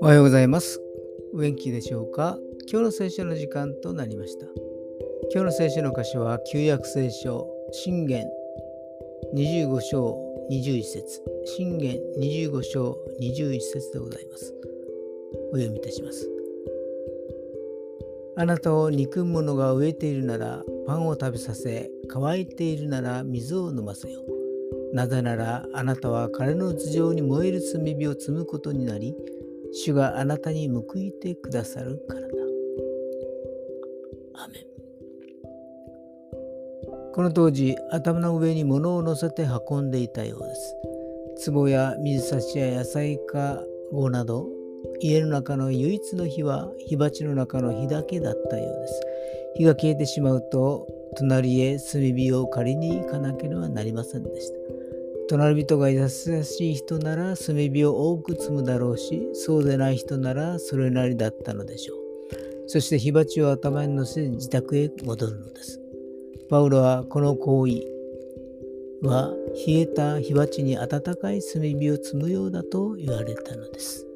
おはようございます。お元気でしょうか？今日の聖書の時間となりました。今日の聖書の箇所は旧約聖書信玄25章21節信玄25章21節でございます。お読みいたします。あなたを憎む者が飢えているならパンを食べさせ乾いているなら水を飲ませよ。なぜならあなたは彼の頭上に燃える炭火を積むことになり主があなたに報いてくださるからだ。アメンこの当時頭の上に物を乗せて運んでいたようです。壺や水差しや野菜かごなど家の中の唯一の火は火鉢の中の火だけだったようです。火が消えてしまうと隣へ炭火を借りに行かなければなりませんでした。隣人が優しい人なら炭火を多く積むだろうし、そうでない人ならそれなりだったのでしょう。そして火鉢を頭に乗せ自宅へ戻るのです。パウロはこの行為は冷えた火鉢に温かい炭火を積むようだと言われたのです。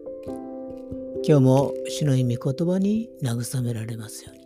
今日も主の意味言葉に慰められますように。